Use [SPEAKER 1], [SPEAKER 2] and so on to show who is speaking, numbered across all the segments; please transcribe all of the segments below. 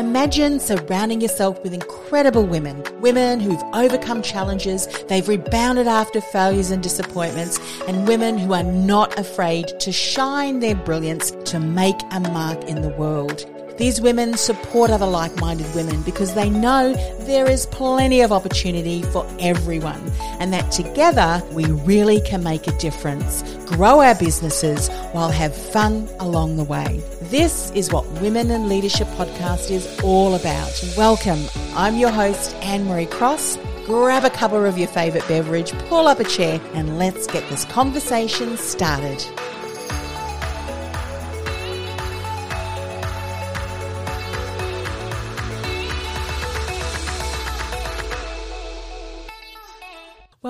[SPEAKER 1] Imagine surrounding yourself with incredible women, women who've overcome challenges, they've rebounded after failures and disappointments, and women who are not afraid to shine their brilliance to make a mark in the world. These women support other like minded women because they know there is plenty of opportunity for everyone and that together we really can make a difference, grow our businesses while have fun along the way. This is what Women in Leadership Podcast is all about. Welcome. I'm your host, Anne Marie Cross. Grab a cuppa of your favourite beverage, pull up a chair, and let's get this conversation started.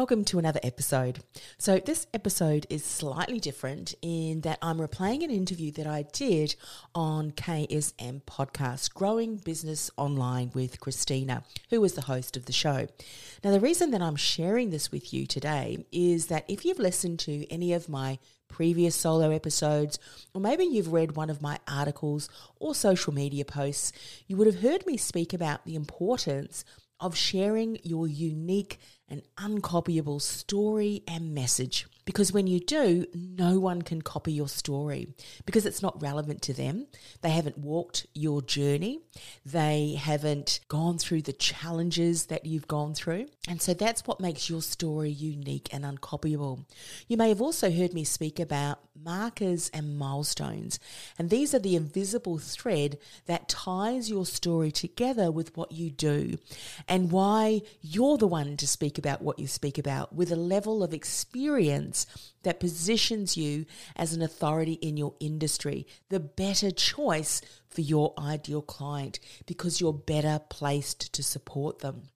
[SPEAKER 1] Welcome to another episode. So, this episode is slightly different in that I'm replaying an interview that I did on KSM podcast, Growing Business Online with Kristina, who was the host of the show. Now, the reason that I'm sharing this with you today is that if you've listened to any of my previous solo episodes, or maybe you've read one of my articles or social media posts, you would have heard me speak about the importance of sharing your unique and uncopyable story and message. Because when you do, no one can copy your story because it's not relevant to them. They haven't walked your journey, they haven't gone through the challenges that you've gone through. And so that's what makes your story unique and uncopyable. You may have also heard me speak about markers and milestones. And these are the invisible thread that ties your story together with what you do and why you're the one to speak about what you speak about with a level of experience that positions you as an authority in your industry, the better choice for your ideal client because you're better placed to support them.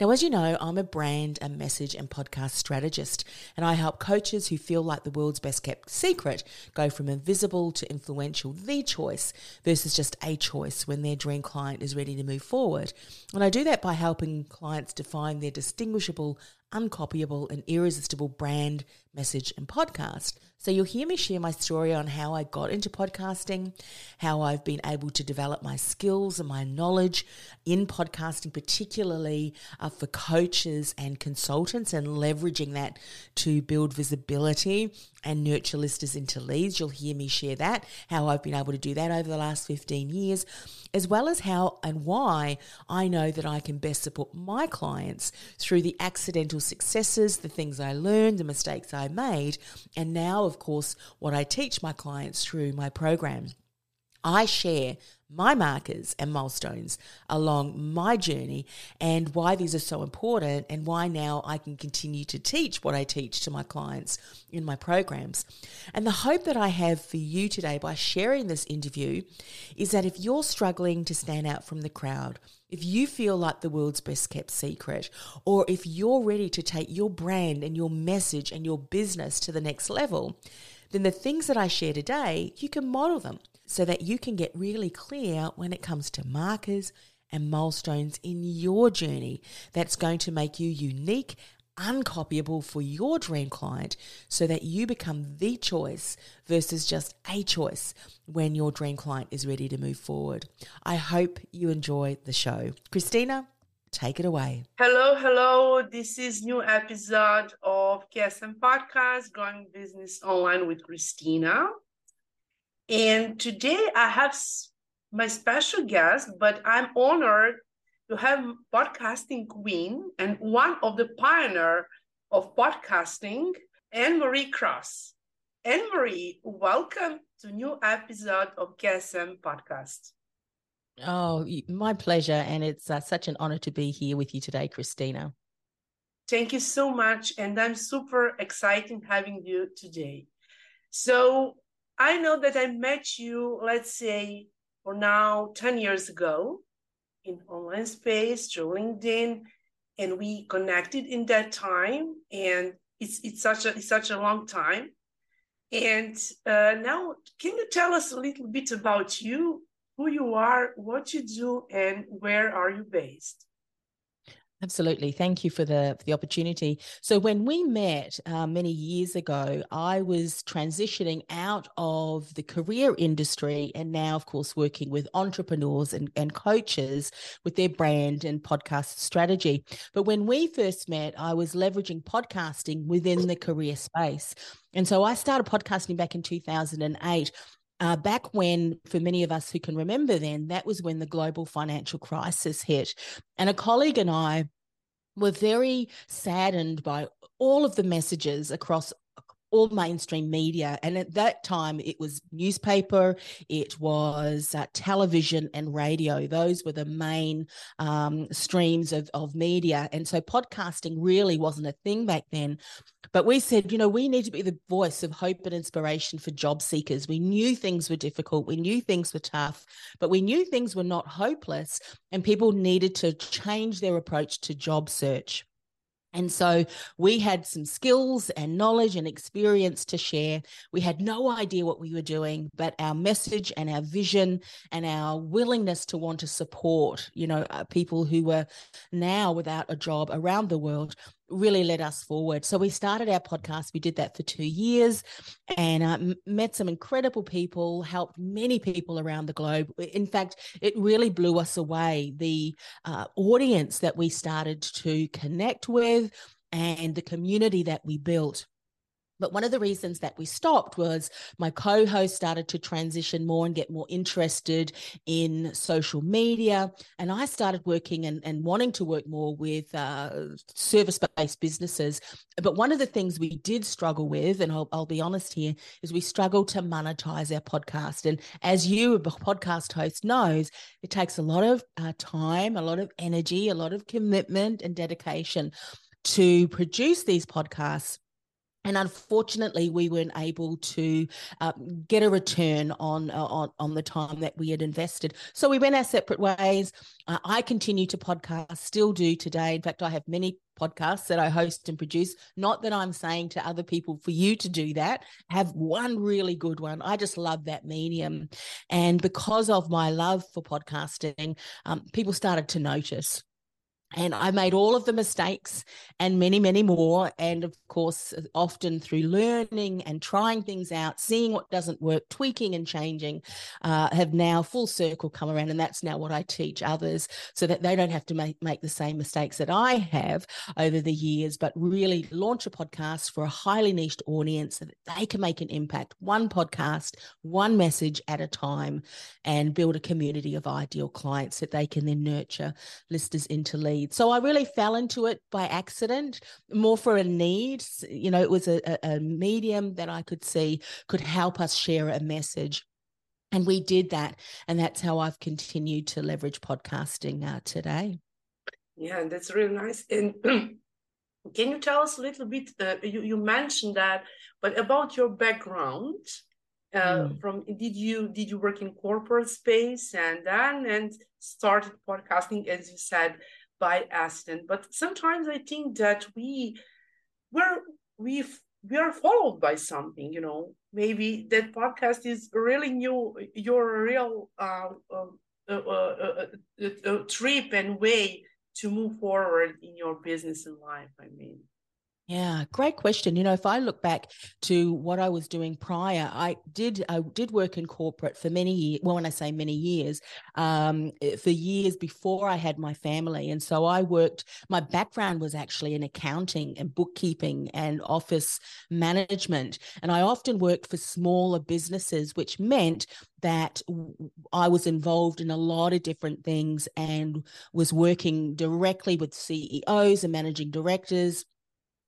[SPEAKER 1] Now, as you know, I'm a brand, a message, and podcast strategist, and I help coaches who feel like the world's best kept secret go from invisible to influential, the choice, versus just a choice when their dream client is ready to move forward. And I do that by helping clients define their distinguishable, uncopyable, and irresistible brand, message, and podcast. So you'll hear me share my story on how I got into podcasting, how I've been able to develop my skills and my knowledge in podcasting, particularly uh, for coaches and consultants, and leveraging that to build visibility and nurture listeners into leads. You'll hear me share that, how I've been able to do that over the last 15 years, as well as how and why I know that I can best support my clients through the accidental successes, the things I learned, the mistakes I made, and now of course, what I teach my clients through my program. I share my markers and milestones along my journey and why these are so important and why now I can continue to teach what I teach to my clients in my programs. And the hope that I have for you today by sharing this interview is that if you're struggling to stand out from the crowd, if you feel like the world's best kept secret, or if you're ready to take your brand and your message and your business to the next level, then the things that I share today, you can model them so that you can get really clear when it comes to markers and milestones in your journey that's going to make you unique, uncopyable for your dream client so that you become the choice versus just a choice when your dream client is ready to move forward. I hope you enjoy the show. Kristina, take it away.
[SPEAKER 2] Hello, hello. This is new episode of KSM Podcast, Growing Business Online with Kristina. And today I have my special guest, but I'm honored to have podcasting queen and one of the pioneer of podcasting, Anne Marie Cross. Anne Marie, welcome to new episode of KSM podcast.
[SPEAKER 1] Oh, my pleasure. And it's uh, such an honor to be here with you today, Kristina.
[SPEAKER 2] Thank you so much. And I'm super excited having you today. So I know that I met you, let's say, for now 10 years ago in online space through LinkedIn. And we connected in that time. And it's it's such a it's such a long time. And uh, now, can you tell us a little bit about you, who you are, what you do, and where are you based?
[SPEAKER 1] Absolutely. Thank you for the for the opportunity. So when we met uh, many years ago, I was transitioning out of the career industry and now, of course, working with entrepreneurs and, and coaches with their brand and podcast strategy. But when we first met, I was leveraging podcasting within the career space. And so I started podcasting back in 2008 uh, back when, for many of us who can remember then, that was when the global financial crisis hit. And a colleague and I were very saddened by all of the messages across all mainstream media. And at that time, it was newspaper, it was uh, television and radio. Those were the main um, streams of, of media. And so podcasting really wasn't a thing back then. But we said, you know, we need to be the voice of hope and inspiration for job seekers. We knew things were difficult, we knew things were tough, but we knew things were not hopeless, and people needed to change their approach to job search. And so we had some skills and knowledge and experience to share. We had no idea what we were doing, but our message and our vision and our willingness to want to support, you know, uh, people who were now without a job around the world really led us forward. So we started our podcast. We did that for two years and uh, met some incredible people, helped many people around the globe. In fact, it really blew us away the uh, audience that we started to connect with and the community that we built. But one of the reasons that we stopped was my co host started to transition more and get more interested in social media. And I started working and, and wanting to work more with uh, service based businesses. But one of the things we did struggle with, and I'll, I'll be honest here, is we struggled to monetize our podcast. And as you, a podcast host, knows, it takes a lot of uh, time, a lot of energy, a lot of commitment and dedication to produce these podcasts and unfortunately, we weren't able to uh, get a return on, uh, on on the time that we had invested. So we went our separate ways. Uh, I continue to podcast, still do today. In fact, I have many podcasts that I host and produce. Not that I'm saying to other people for you to do that. Have one really good one. I just love that medium, and because of my love for podcasting, um, people started to notice and I made all of the mistakes and many, many more. And of course, often through learning and trying things out, seeing what doesn't work, tweaking and changing, uh, have now full circle come around. And that's now what I teach others so that they don't have to make, make the same mistakes that I have over the years, but really launch a podcast for a highly niched audience so that they can make an impact, one podcast, one message at a time, and build a community of ideal clients that they can then nurture listers into leads so I really fell into it by accident, more for a need. You know, it was a, a medium that I could see could help us share a message. And we did that. And that's how I've continued to leverage podcasting uh, today.
[SPEAKER 2] Yeah, that's really nice. And can you tell us a little bit? Uh, you, you mentioned that, but about your background. Uh, mm. From did you did you work in corporate space and then and started podcasting as you said by accident. But sometimes I think that we we're we we are followed by something, you know. Maybe that podcast is really new, your real uh, uh, uh, uh, trip and way to move forward in your business and life. I mean.
[SPEAKER 1] Yeah, great question. You know, if I look back to what I was doing prior, I did I did work in corporate for many years. Well, when I say many years, um, eh, for years before I had my family, and so I worked. My background was actually in accounting and bookkeeping and office management, and I often worked for smaller businesses, which meant that I was involved in a lot of different things and was working directly with CEOs and managing directors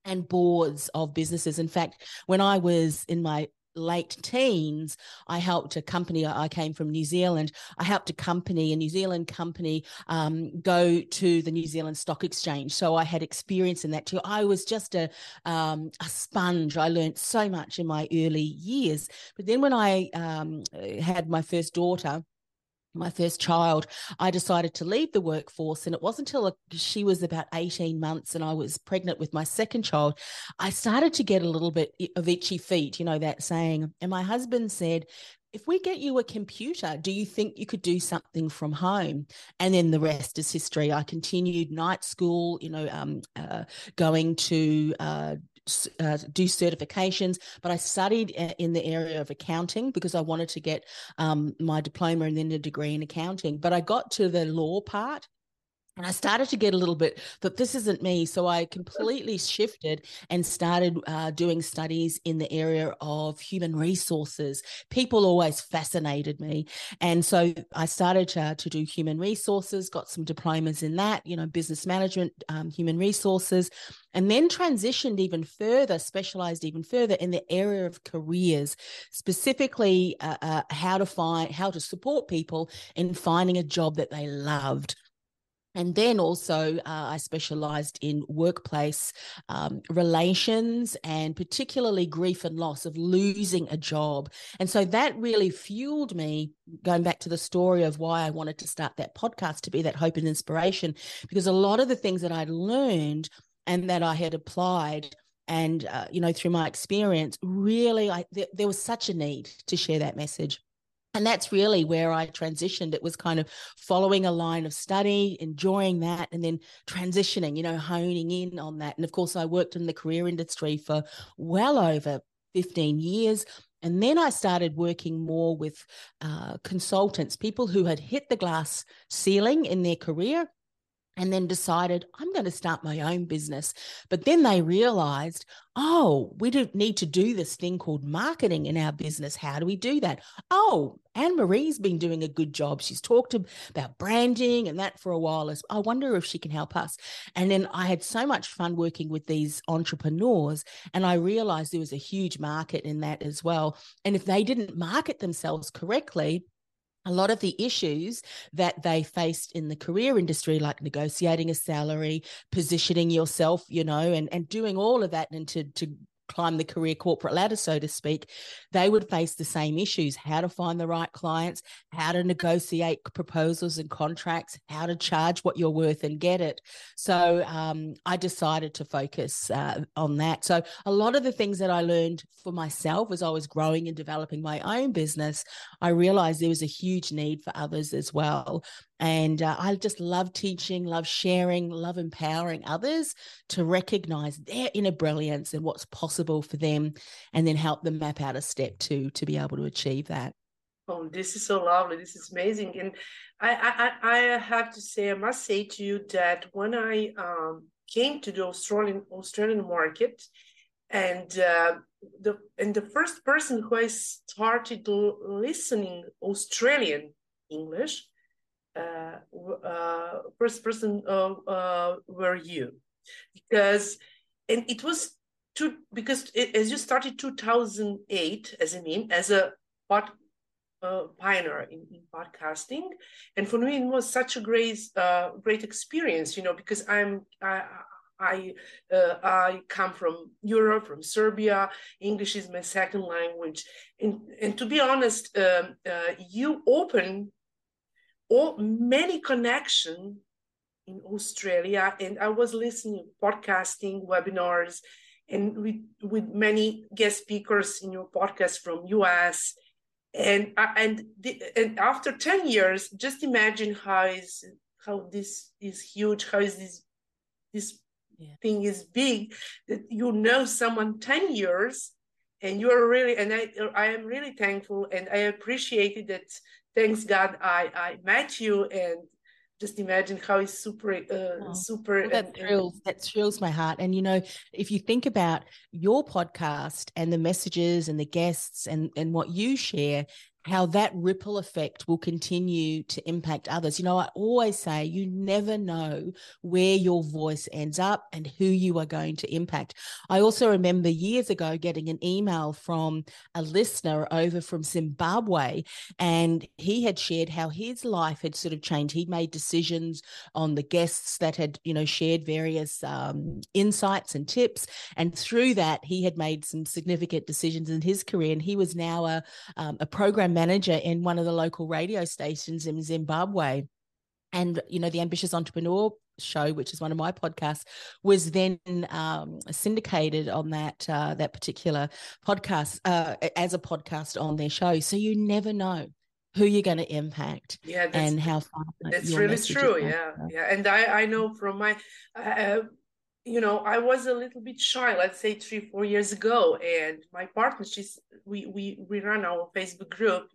[SPEAKER 1] and boards of businesses. In fact, when I was in my late teens, I helped a company. I came from New Zealand. I helped a company, a New Zealand company, um, go to the New Zealand Stock Exchange. So I had experience in that too. I was just a um, a sponge. I learned so much in my early years. But then when I um, had my first daughter, my first child, I decided to leave the workforce. And it wasn't until she was about 18 months and I was pregnant with my second child, I started to get a little bit of itchy feet, you know, that saying. And my husband said, if we get you a computer, do you think you could do something from home? And then the rest is history. I continued night school, you know, um, uh, going to uh, uh, do certifications, but I studied uh, in the area of accounting because I wanted to get um, my diploma and then a degree in accounting. But I got to the law part and I started to get a little bit that this isn't me. So I completely shifted and started uh, doing studies in the area of human resources. People always fascinated me. And so I started to, to do human resources, got some diplomas in that, you know, business management, um, human resources, and then transitioned even further, specialized even further in the area of careers, specifically uh, uh, how to find, how to support people in finding a job that they loved and then also, uh, I specialized in workplace um, relations and particularly grief and loss of losing a job. And so that really fueled me, going back to the story of why I wanted to start that podcast to be that hope and inspiration, because a lot of the things that I'd learned and that I had applied and uh, you know through my experience really I, th- there was such a need to share that message and that's really where I transitioned. It was kind of following a line of study, enjoying that, and then transitioning, you know, honing in on that. And of course, I worked in the career industry for well over 15 years. And then I started working more with uh, consultants, people who had hit the glass ceiling in their career and then decided I'm going to start my own business. But then they realized, oh, we don't need to do this thing called marketing in our business. How do we do that? Oh, Anne Marie's been doing a good job. She's talked about branding and that for a while. I wonder if she can help us. And then I had so much fun working with these entrepreneurs, and I realized there was a huge market in that as well. And if they didn't market themselves correctly, a lot of the issues that they faced in the career industry like negotiating a salary positioning yourself you know and and doing all of that and to to climb the career corporate ladder, so to speak, they would face the same issues how to find the right clients, how to negotiate proposals and contracts, how to charge what you're worth and get it. So um, I decided to focus uh, on that. So a lot of the things that I learned for myself as I was growing and developing my own business, I realized there was a huge need for others as well. And uh, I just love teaching, love sharing, love empowering others to recognize their inner brilliance and what's possible for them, and then help them map out a step to to be able to achieve that.
[SPEAKER 2] Oh, this is so lovely. This is amazing. And I, I, I have to say, I must say to you that when I um, came to the Australian Australian market, and uh, the and the first person who I started listening Australian English uh, uh, first person uh, uh, were you because and it was because it, as you started 2008 as I mean as a pod, uh, pioneer in, in, podcasting and for me it was such a great uh, great experience you know because I'm I, I uh, I come from Europe, from Serbia. English is my second language, and and to be honest, um, uh, you open all many connection in Australia, and I was listening podcasting webinars, and with with many guest speakers in your podcast from US, and uh, and the, and after ten years, just imagine how is how this is huge, how is this this yeah. thing is big that you know someone ten years and you're really and I I am really thankful and I appreciated that thanks God I I met you and just imagine how it's super uh, oh, super
[SPEAKER 1] well, that
[SPEAKER 2] and,
[SPEAKER 1] thrills and... that thrills my heart. And you know if you think about your podcast and the messages and the guests and and what you share how that ripple effect will continue to impact others. You know, I always say you never know where your voice ends up and who you are going to impact. I also remember years ago getting an email from a listener over from Zimbabwe, and he had shared how his life had sort of changed. He'd made decisions on the guests that had, you know, shared various um, insights and tips. And through that, he had made some significant decisions in his career. And he was now a, um, a program manager in one of the local radio stations in Zimbabwe. And, you know, the ambitious entrepreneur show, which is one of my podcasts, was then um, syndicated on that uh, that particular podcast uh, as a podcast on their show. So you never know who you're going to impact
[SPEAKER 2] yeah
[SPEAKER 1] and how far
[SPEAKER 2] that's really true yeah yeah and i i know from my uh, you know i was a little bit shy let's say three four years ago and my partner she's we we we run our facebook group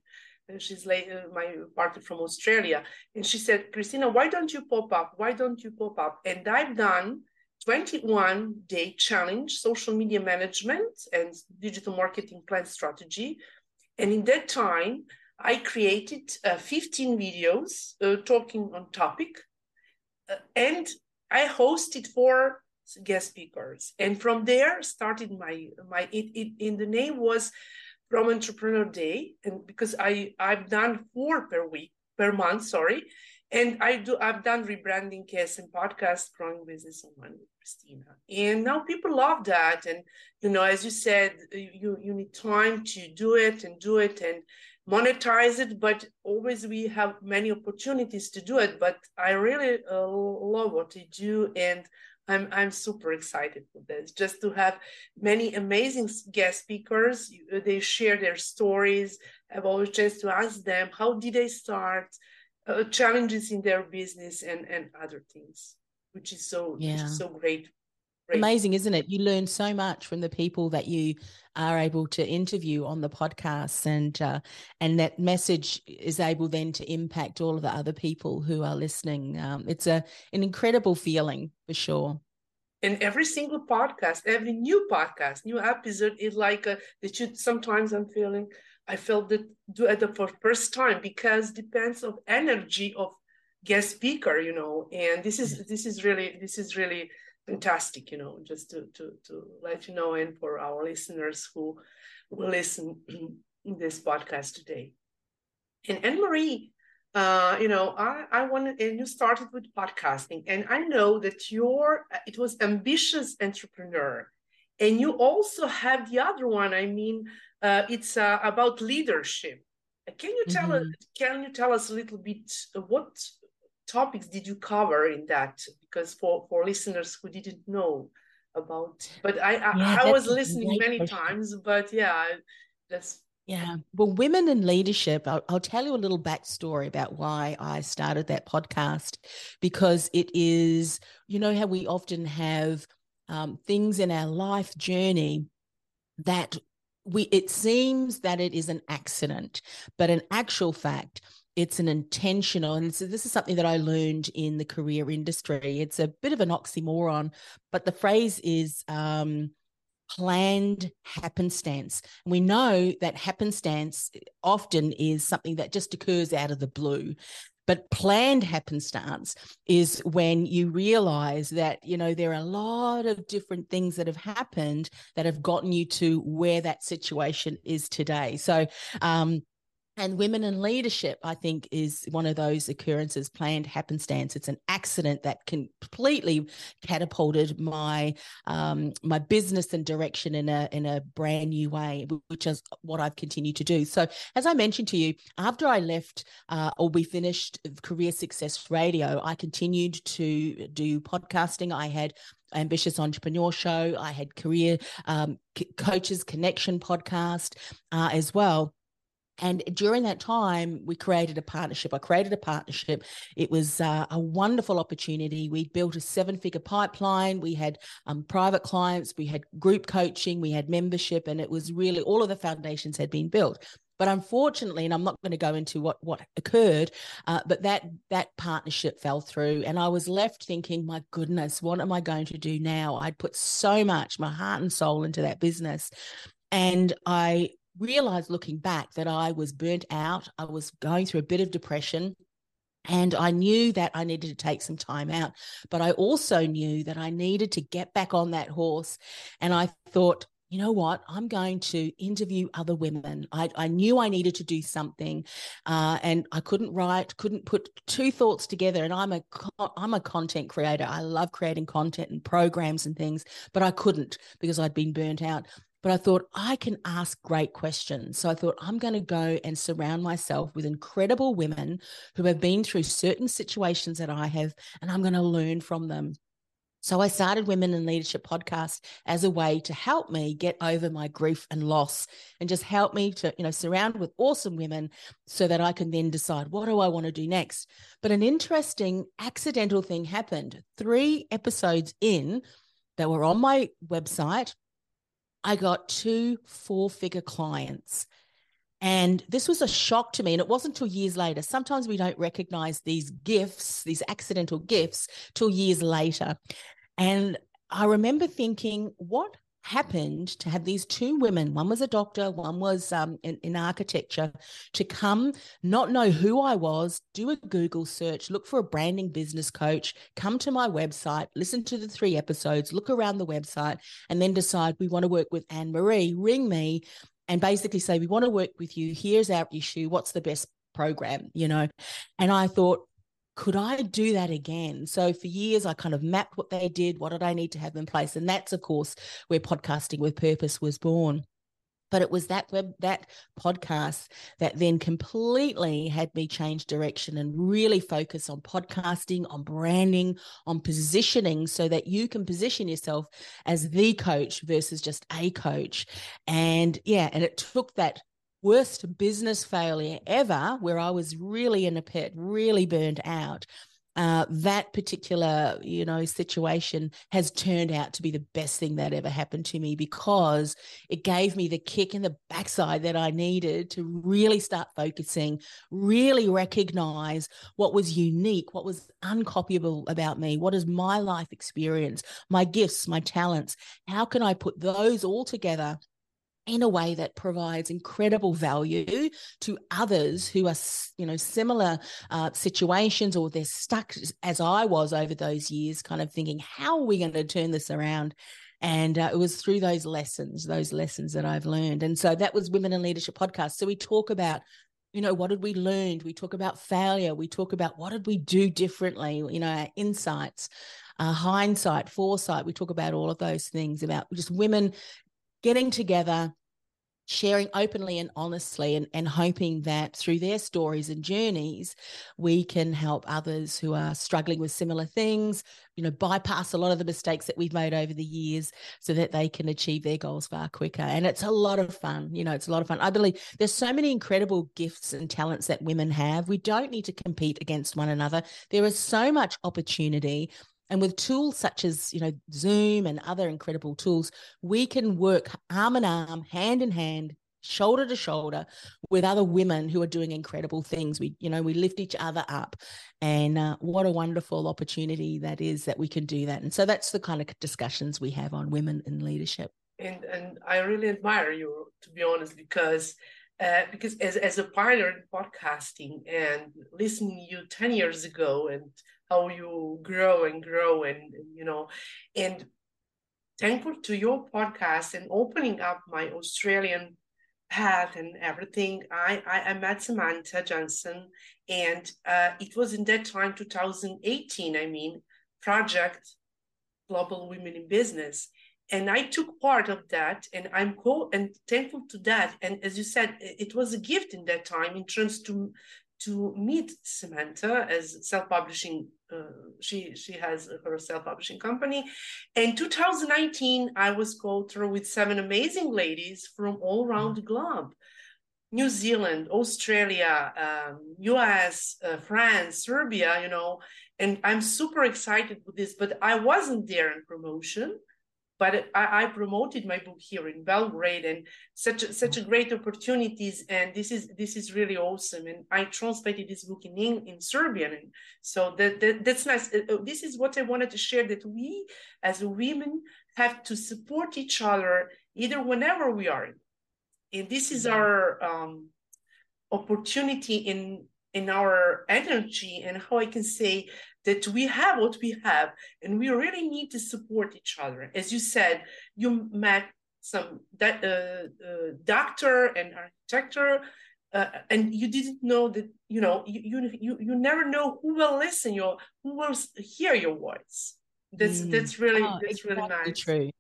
[SPEAKER 2] and she's uh, my partner from australia and she said Kristina why don't you pop up? Why don't you pop up? And i've done 21 day challenge social media management and digital marketing plan strategy and in that time I created uh, 15 videos uh, talking on topic, uh, and I hosted four guest speakers. And from there started my my it, it in the name was from Entrepreneur Day, and because I I've done four per week per month, sorry, and I do I've done rebranding KSM podcast, growing business online with Kristina, and now people love that. And you know, as you said, you you need time to do it and do it and monetize it but always we have many opportunities to do it but i really uh, love what you do and i'm i'm super excited for this just to have many amazing guest speakers they share their stories i've always chance to ask them how did they start uh, challenges in their business and and other things which is so yeah. Is so great
[SPEAKER 1] Great. Amazing, isn't it? You learn so much from the people that you are able to interview on the podcasts, and uh, and that message is able then to impact all of the other people who are listening. Um, it's a an incredible feeling for sure.
[SPEAKER 2] And every single podcast, every new podcast, new episode is like a, that. You sometimes I'm feeling I felt that do it for first time because depends of energy of guest speaker, you know. And this is this is really this is really fantastic, you know, just to, to, to let you know and for our listeners who will listen in this podcast today. And Anne Marie, uh, you know, I, I wanted, and you started with podcasting, and I know that your it was ambitious entrepreneur, and you also have the other one. I mean, uh, it's uh, about leadership. Can you tell mm-hmm. us? Can you tell us a little bit what topics did you cover in that? Because for for listeners who didn't know about, but I I, yeah, I was listening many question. times, but yeah, that's
[SPEAKER 1] yeah. Well, women in leadership, I'll, I'll, tell you a little backstory about why I started that podcast because it is, you know, how we often have um, things in our life journey that we, it seems that it is an accident, but in actual fact, it's an intentional and so this is something that i learned in the career industry. It's a bit of an oxymoron but the phrase is um, planned happenstance. We know that happenstance often is something that just occurs out of the blue. But planned happenstance is when you realize that you know there are a lot of different things that have happened that have gotten you to where that situation is today. So um and women in leadership, I think, is one of those occurrences, planned happenstance. It's an accident that completely catapulted my um, my business and direction in a in a brand new way, which is what I've continued to do. So, as I mentioned to you, after I left uh, or we finished Career Success Radio, I continued to do podcasting. I had ambitious entrepreneur show. I had career um, coaches connection podcast uh, as well and during that time, we created a partnership. I created a partnership. It was uh, a wonderful opportunity. We built a seven figure pipeline. We had um, private clients, we had group coaching, we had membership, and it was really all of the foundations had been built. But unfortunately, and I'm not going to go into what what occurred, uh, but that that partnership fell through, and I was left thinking, my goodness, what am I going to do now? I'd put so much, my heart and soul into that business, and I realized looking back that I was burnt out. I was going through a bit of depression. And I knew that I needed to take some time out, but I also knew that I needed to get back on that horse. And I thought, you know what? I'm going to interview other women. I, I knew I needed to do something, uh, and I couldn't write, couldn't put two thoughts together. And I'm a I'm a content creator. I love creating content and programs and things, but I couldn't because I'd been burnt out. But I thought I can ask great questions. So I thought I'm going to go and surround myself with incredible women who have been through certain situations that I have, and I'm going to learn from them. So I started Women in Leadership podcast as a way to help me get over my grief and loss and just help me to, you know, surround with awesome women so that I can then decide what do I want to do next. But an interesting accidental thing happened. 3 episodes in that were on my website, I got two four-figure clients. And this was a shock to me. And it wasn't until years later. Sometimes we don't recognize these gifts, these accidental gifts, till years later. And I remember thinking, what happened to have these two women one was a doctor one was um, in, in, architecture to come not know who i was do a google search look for a branding business coach come to my website listen to the three episodes look around the website and then decide we want to work with anne marie ring me and basically say we want to work with you. Here's our issue. What's the best program? You know? And i thought could I do that again? So for years, I kind of mapped what they did. What did I need to have in place? And that's, of course, where podcasting with purpose was born. But it was that web, that podcast that then completely had me change direction and really focus on podcasting, on branding, on positioning so that you can position yourself as the coach versus just a coach. And yeah, and it took that worst business failure ever, where I was really in a pit, really burned out. Uh, that particular you know situation has turned out to be the best thing that ever happened to me because it gave me the kick in the backside that i needed to really start focusing really recognize what was unique what was uncopyable about me what is my life experience my gifts my talents how can i put those all together in a way that provides incredible value to others who are you know similar uh, situations or they're stuck as i was over those years kind of thinking how are we going to turn this around? And uh, it was through those lessons those lessons that i've learned. And so that was women in leadership podcast. So we talk about you know what did we learn we talk about failure. We talk about what did we do differently? You know our insights uh, hindsight foresight. We talk about all of those things about just women getting together, sharing openly and honestly, and, and hoping that through their stories and journeys, we can help others who are struggling with similar things, you know, bypass a lot of the mistakes that we've made over the years so that they can achieve their goals far quicker. And it's a lot of fun. You know, it's a lot of fun. I believe there's so many incredible gifts and talents that women have. We don't need to compete against one another. There is so much opportunity and with tools such as, you know, Zoom and other incredible tools, we can work arm in arm, hand in hand, shoulder to shoulder with other women who are doing incredible things. We, you know, we lift each other up. And uh, what a wonderful opportunity that is that we can do that. And so that's the kind of discussions we have on women in leadership.
[SPEAKER 2] And and I really admire you, to be honest, because uh, because as, as a pioneer in podcasting and listening to you 10 years ago and how you grow and grow and you know and thankful to your podcast and opening up my australian path and everything i i, I met samantha johnson and uh, it was in that time 2018 i mean project global women in business and i took part of that and i'm co and thankful to that and as you said it was a gift in that time in terms to to meet Samantha as self-publishing. Uh, she she has her self-publishing company. In 2019, I was called through with seven amazing ladies from all around the globe. New Zealand, Australia, um, US, uh, France, Serbia, you know, and I'm super excited with this, but I wasn't there in promotion but I, I, promoted my book here in Belgrade and such a, such a great opportunities and this is this is really awesome. And I translated this book in in Serbian and so that, that that's nice. Uh, uh, this is what I wanted to share that we as women have to support each other either whenever we are and this is our um, opportunity in in our energy and how I can say that we have what we have and we really need to support each other. As you said you met some that uh, uh, doctor and architecture uh, and you didn't know that you know you, you you never know who will listen your who will hear your voice. That's mm. that's really oh, that's really nice.
[SPEAKER 1] true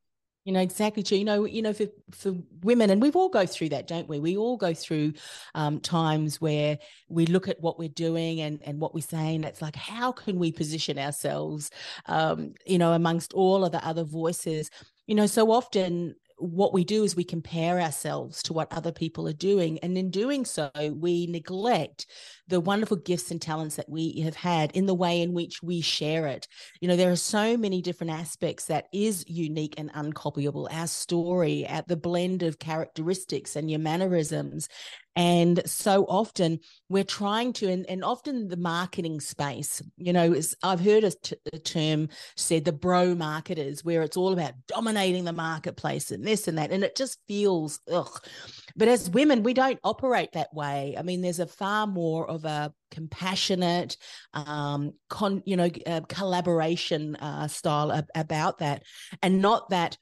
[SPEAKER 1] You know exactly true. You know, you know, for for women, and we've all go through that, don't we? We all go through um, times where we look at what we're doing and and what we're saying. It's like, how can we position ourselves, um, you know, amongst all of the other voices? You know, so often what we do is we compare ourselves to what other people are doing. And in doing so, we neglect the wonderful gifts and talents that we have had in the way in which we share it. You know, there are so many different aspects that is unique and uncopyable. Our story, at the blend of characteristics and your mannerisms. And so often we're trying to, and, and often the marketing space, you know, I've heard a, t- a term said the bro marketers, where it's all about dominating the marketplace and this and that. And it just feels, ugh. But as women, we don't operate that way. I mean, there's a far more of a compassionate, um, con, you know, uh, collaboration uh, style ab- about that, and not that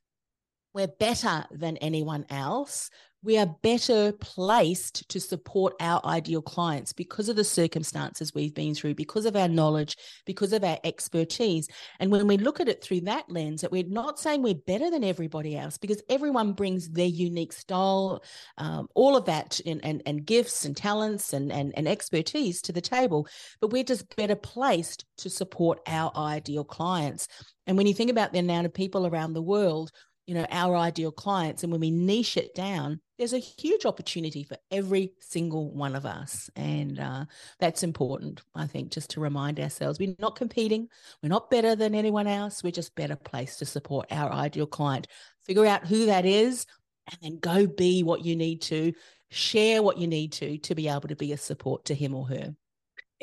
[SPEAKER 1] we're better than anyone else we are better placed to support our ideal clients because of the circumstances we've been through, because of our knowledge, because of our expertise. And when we look at it through that lens, that we're not saying we're better than everybody else because everyone brings their unique style, um, all of that, and, and, and gifts and talents and, and, and expertise to the table, but we're just better placed to support our ideal clients. And when you think about the amount of people around the world, you know, our ideal clients, and when we niche it down, there's a huge opportunity for every single one of us. And uh, that's important, I think, just to remind ourselves we're not competing, we're not better than anyone else, we're just better placed to support our ideal client. Figure out who that is and then go be what you need to, share what you need to to be able to be a support to him or her.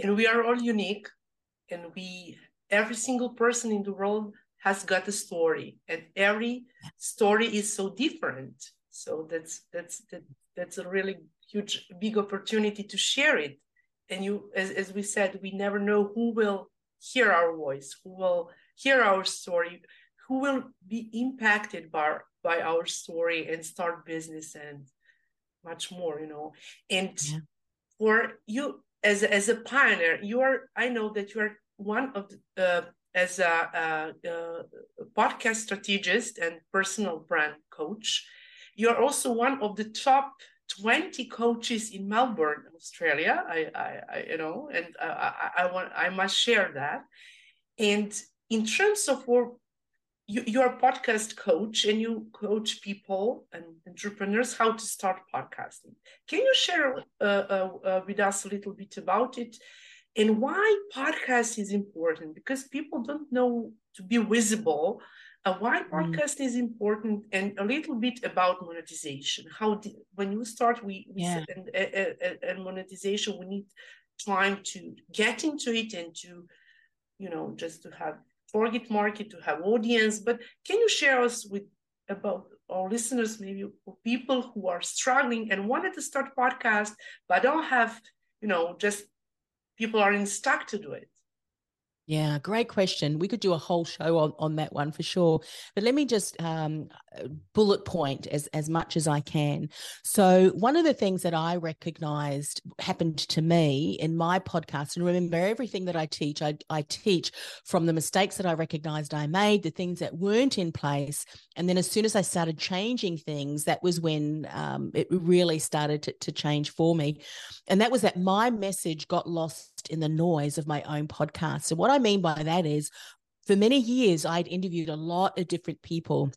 [SPEAKER 2] And we are all unique, and we, every single person in the world has got a story, and every story is so different so that's that's that, that's a really huge big opportunity to share it. And you as, as we said we never know who will hear our voice who will hear our story who will be impacted by by our story and start business and much more you know. And yeah. for you as as a pioneer you are i know that you are one of the uh, as a, a, a podcast strategist and personal brand coach you're also one of the top 20 coaches in Melbourne, Australia. I, I, I you know, and I, I, I, want, I must share that. And in terms of what you, you're a podcast coach and you coach people and entrepreneurs how to start podcasting. Can you share uh, uh, uh, with us a little bit about it and why podcast is important? Because people don't know to be visible uh, why mm. podcast mm. is important and a little bit about monetization how did, when you start we, we yeah. and, and, and monetization we need time to get into it and to you know just to have target market to have audience but can you share us with about our listeners maybe people who are struggling and wanted to start podcast but don't have you know just people are in stuck to do it
[SPEAKER 1] yeah, great question. We could do a whole show on, on that one for sure. But let me just um, bullet point as, as much as I can. So, one of the things that I recognized happened to me in my podcast, and remember, everything that I teach, I, I teach from the mistakes that I recognized I made, the things that weren't in place. And then as soon as I started changing things, that was when um, it really started to, to change for me. And that was that my message got lost in the noise of my own podcast. So, what I mean by that is, for many years, I'd interviewed a lot of different people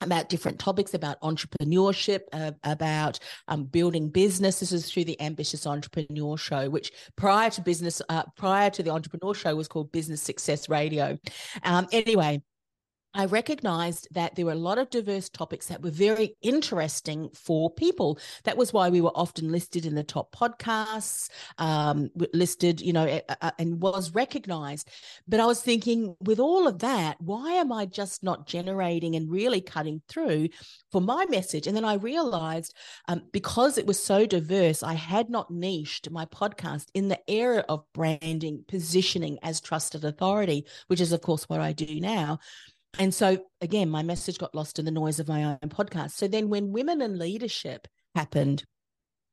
[SPEAKER 1] about different topics about entrepreneurship, uh, about um, building business. This is through the Ambitious Entrepreneur Show, which prior to business, uh, prior to the Entrepreneur Show, was called Business Success Radio. Um, anyway, I recognized that there were a lot of diverse topics that were very interesting for people. That was why we were often listed in the top podcasts, um, listed, you know, and was recognized. But I was thinking, with all of that, why am I just not generating and really cutting through for my message? And then I realized um, because it was so diverse, I had not niched my podcast in the area of branding, positioning as trusted authority, which is, of course, what I do now. And so, again, my message got lost in the noise of my own podcast. So then, when women in leadership happened,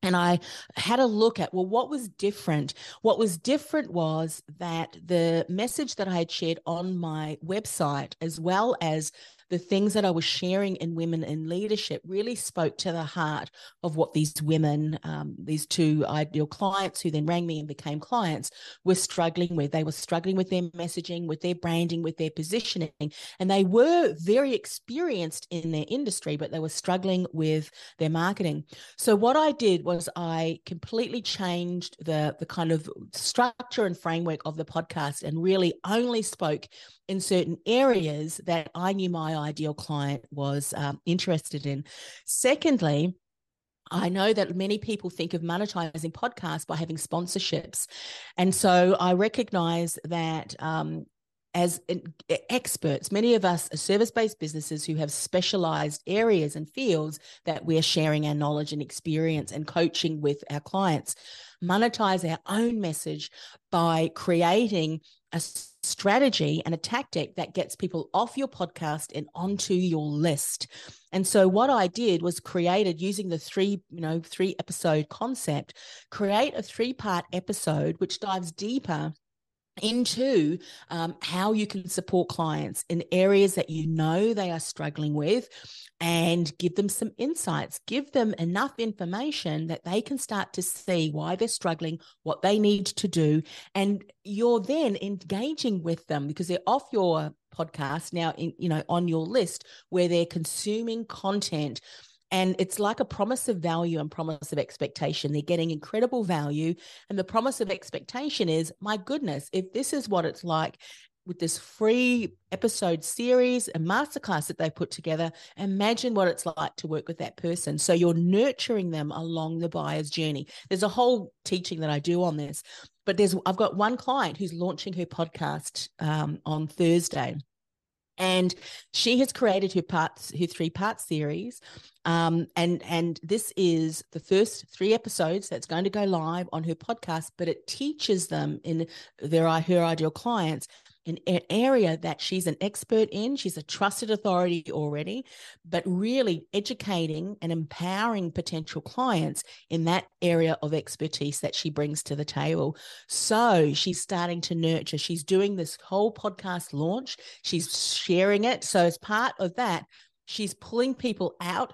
[SPEAKER 1] and I had a look at, well, what was different? What was different was that the message that I had shared on my website, as well as the things that I was sharing in Women in Leadership really spoke to the heart of what these women, um, these two ideal clients who then rang me and became clients, were struggling with. They were struggling with their messaging, with their branding, with their positioning. And they were very experienced in their industry, but they were struggling with their marketing. So what I did was I completely changed the, the kind of structure and framework of the podcast and really only spoke in certain areas that I knew my ideal client was um, interested in. Secondly, I know that many people think of monetizing podcasts by having sponsorships. And so I recognize that um, as experts, many of us are service based businesses who have specialized areas and fields that we're sharing our knowledge and experience and coaching with our clients. Monetize our own message by creating a strategy and a tactic that gets people off your podcast and onto your list. And so what I did was created using the three, you know, three episode concept, create a three part episode which dives deeper into um, how you can support clients in areas that you know they are struggling with and give them some insights give them enough information that they can start to see why they're struggling what they need to do and you're then engaging with them because they're off your podcast now in you know on your list where they're consuming content and it's like a promise of value and promise of expectation. They're getting incredible value. And the promise of expectation is my goodness, if this is what it's like with this free episode series and masterclass that they put together, imagine what it's like to work with that person. So you're nurturing them along the buyer's journey. There's a whole teaching that I do on this, but there's I've got one client who's launching her podcast um, on Thursday and she has created her parts her three part series. Um, and and this is the first three episodes that's going to go live on her podcast but it teaches them in their her ideal clients an area that she's an expert in. She's a trusted authority already, but really educating and empowering potential clients in that area of expertise that she brings to the table. So she's starting to nurture. She's doing this whole podcast launch, she's sharing it. So, as part of that, she's pulling people out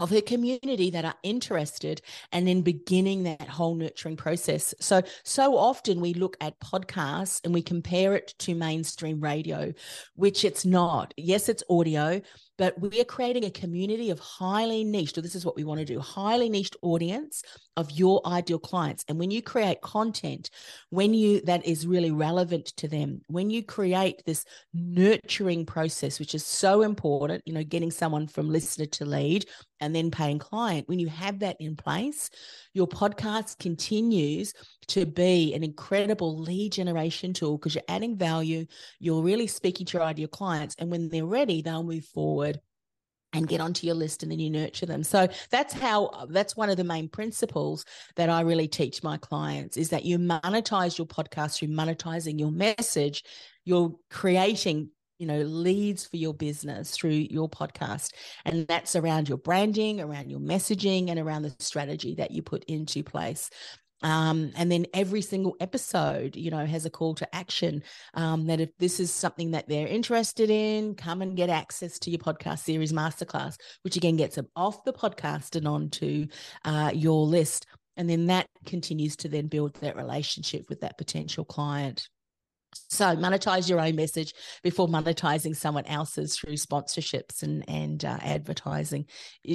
[SPEAKER 1] of her community that are interested and then beginning that whole nurturing process. So, so often we look at podcasts and we compare it to mainstream radio, which it's not. Yes, it's audio, but we are creating a community of highly niched, or this is what we want to do highly niched audience of your ideal clients. And when you create content, when you that is really relevant to them, when you create this nurturing process, which is so important, you know, getting someone from listener to lead and then paying client, when you have that in place, your podcast continues to be an incredible lead generation tool because you're adding value, you're really speaking to your ideal clients. And when they're ready, they'll move forward and get onto your list and then you nurture them. So that's how uh, that's one of the main principles that I really teach my clients is that you monetize your podcast through monetizing your message. You're creating you know leads for your business through your podcast and that's around your branding around your messaging and around the strategy that you put into place um, and then every single episode, you know, has a call to action um, that if this is something that they're interested in, come and get access to your podcast series masterclass, which again gets them off the podcast and onto uh, your list. And then that continues to then build that relationship with that potential client. So monetize your own message before monetizing someone else's through sponsorships and and uh, advertising,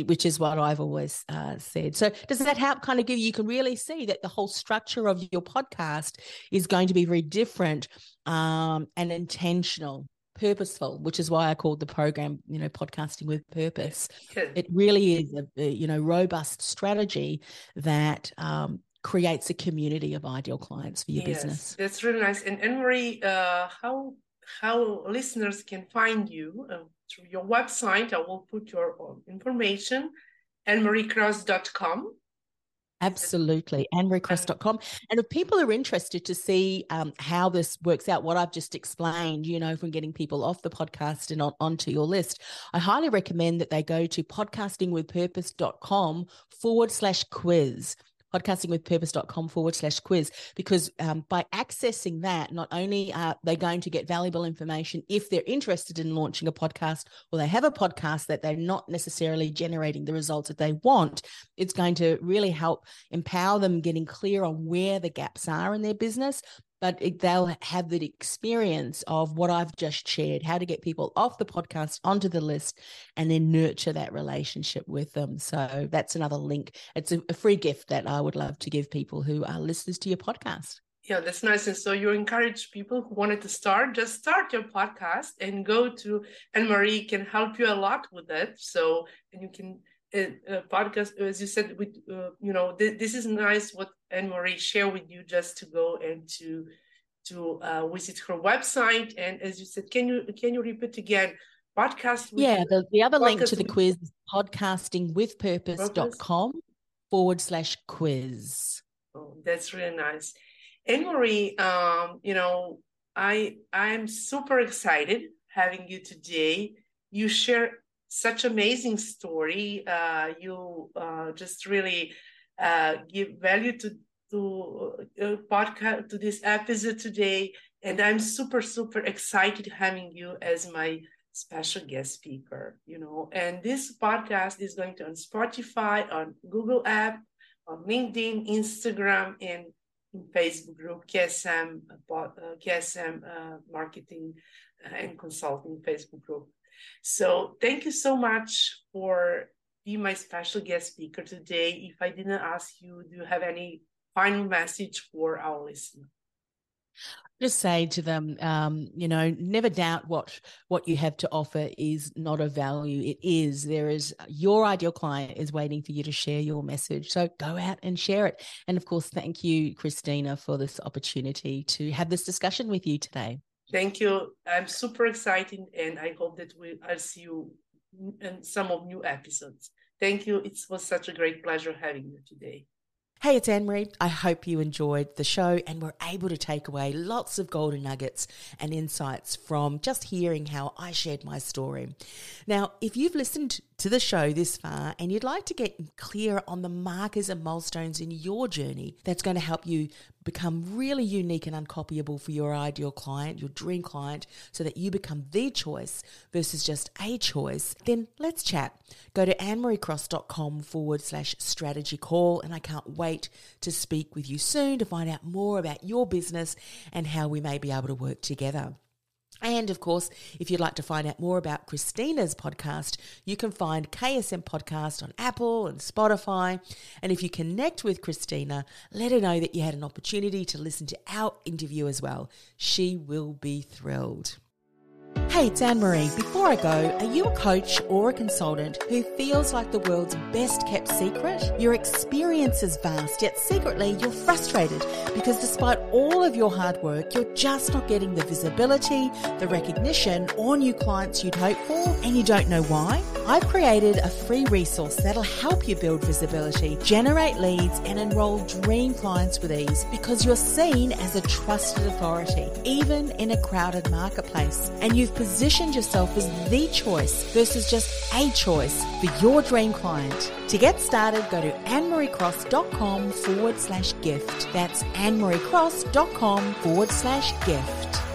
[SPEAKER 1] which is what I've always uh, said. So does that help kind of give you? You can really see that the whole structure of your podcast is going to be very different um, and intentional purposeful which is why i called the program you know podcasting with purpose it really is a, a you know robust strategy that um, creates a community of ideal clients for your yes, business.
[SPEAKER 2] That's really nice. And Anne Marie, uh, how how listeners can find you uh, through your website? I will put your um, information, annemariecross.com.
[SPEAKER 1] Absolutely, annemariecross.com. And if people are interested to see um, how this works out, what I've just explained, you know, from getting people off the podcast and on, onto your list, I highly recommend that they go to podcastingwithpurpose.com forward slash quiz podcastingwithpurpose.com forward slash quiz, because um, by accessing that, not only are they going to get valuable information if they're interested in launching a podcast or they have a podcast that they're not necessarily generating the results that they want, it's going to really help empower them getting clear on where the gaps are in their business but they'll have the experience of what I've just shared, how to get people off the podcast onto the list and then nurture that relationship with them. So that's another link. It's a, a free gift that I would love to give people who are listeners to your podcast.
[SPEAKER 2] Yeah, that's nice. And so you encourage people who wanted to start, just start your podcast and go to Anne Marie can help you a lot with that. So and you can uh, uh, podcast as you said with uh, you know th- this is nice what Anne Marie share with you just to go and to to uh, visit her website. And as you said can you can you repeat again? Podcast
[SPEAKER 1] yeah the, the other link to the quiz is podcastingwithpurpose.com forward slash quiz.
[SPEAKER 2] Oh, that's really nice. Anne Marie um you know I I'm super excited having you today. You share such amazing story. Uh, you uh, just really uh, give value to to uh, podcast to this episode today, and I'm super super excited having you as my special guest speaker. You know, and this podcast is going to on Spotify, on Google app, on LinkedIn, Instagram, and in Facebook group KSM uh, KSM uh, Marketing and Consulting Facebook group. So thank you so much for being my special guest speaker today. If I didn't ask you, do you have any final message for our listeners?
[SPEAKER 1] just say to them um, you know never doubt what what you have to offer is not of value it is there is your ideal client is waiting for you to share your message so go out and share it and of course thank you Kristina for this opportunity to have this discussion with you today
[SPEAKER 2] Thank you. I'm super excited and I hope that we I'll see you in some of new episodes. Thank you. It was such a great pleasure having you today.
[SPEAKER 1] Hey, it's Anne Marie. I hope you enjoyed the show and were able to take away lots of golden nuggets and insights from just hearing how I shared my story. Now, if you've listened to the show this far and you'd like to get clear on the markers and milestones in your journey that's going to help you become really unique and uncopyable for your ideal client, your dream client, so that you become the choice versus just a choice, then let's chat. Go to annemariecross.com forward slash strategy call, and I can't wait to speak with you soon to find out more about your business and how we may be able to work together. And of course, if you'd like to find out more about Kristina's podcast, you can find KSM Podcast on Apple and Spotify. And if you connect with Kristina, let her know that you had an opportunity to listen to our interview as well. She will be thrilled. Hey, it's Anne Marie. Before I go, are you a coach or a consultant who feels like the world's best kept secret? Your experience is vast, yet secretly you're frustrated because despite all of your hard work, you're just not getting the visibility, the recognition, or new clients you'd hope for, and you don't know why? I've created a free resource that'll help you build visibility, generate leads, and enroll dream clients with ease because you're seen as a trusted authority, even in a crowded marketplace. And you've positioned yourself as the choice versus just a choice for your dream client. To get started, go to annemariecross.com forward slash gift. That's annemariecross.com forward slash gift.